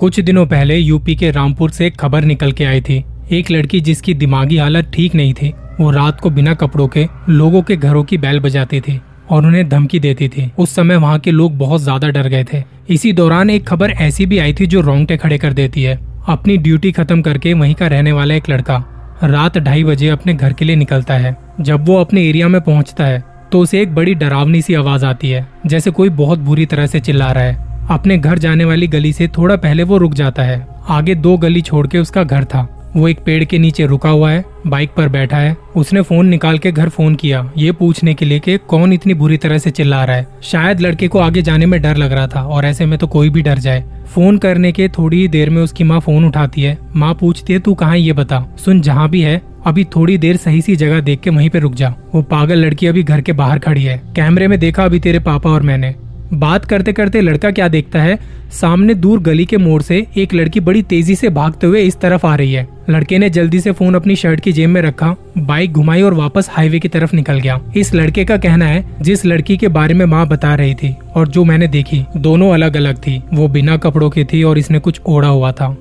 कुछ दिनों पहले यूपी के रामपुर से खबर निकल के आई थी। एक लड़की जिसकी दिमागी हालत ठीक नहीं थी, वो रात को बिना कपड़ों के लोगों के घरों की बैल बजाती थी और उन्हें धमकी देती थी। उस समय वहाँ के लोग बहुत ज़्यादा डर गए थे। इसी दौरान एक खबर ऐसी भी आई थी जो रोंगटे खड़े कर देती है। अपनी ड्यूटी खत्म करके वहीं का रहने वाला एक लड़का रात ढाई बजे अपने घर के लिए निकलता है। जब वो अपने एरिया में पहुँचता है तो उसे एक बड़ी डरावनी सी आवाज़ आती है, जैसे कोई बहुत बुरी तरह से चिल्ला रहा है। अपने घर जाने वाली गली से थोड़ा पहले वो रुक जाता है। आगे दो गली छोड़ के उसका घर था। वो एक पेड़ के नीचे रुका हुआ है, बाइक पर बैठा है। उसने फ़ोन निकाल के घर फ़ोन किया। ये पूछने के लिए कि कौन इतनी बुरी तरह से चिल्ला रहा है। शायद लड़के को आगे जाने में डर लग रहा था और ऐसे में तो कोई भी डर जाए। फ़ोन करने के थोड़ी ही देर में उसकी माँ फ़ोन उठाती है। माँ पूछती है, तू कहाँ ये बता। सुन, जहाँ भी है, अभी थोड़ी देर सही सी जगह देख के वहीं पे रुक जा। वो पागल लड़की अभी घर के बाहर खड़ी है। कैमरे में देखा अभी तेरे पापा और मैंने। बात करते करते लड़का क्या देखता है? सामने दूर गली के मोड़ से एक लड़की बड़ी तेज़ी से भागते हुए इस तरफ़ आ रही है। लड़के ने जल्दी से फ़ोन अपनी शर्ट की जेब में रखा, बाइक घुमाई और वापस हाईवे की तरफ़ निकल गया। इस लड़के का कहना है, जिस लड़की के बारे में माँ बता रही थी और जो मैंने देखी, दोनों अलग अलग थी। वो बिना कपड़ों की थी और इसने कुछ ओढ़ा हुआ था।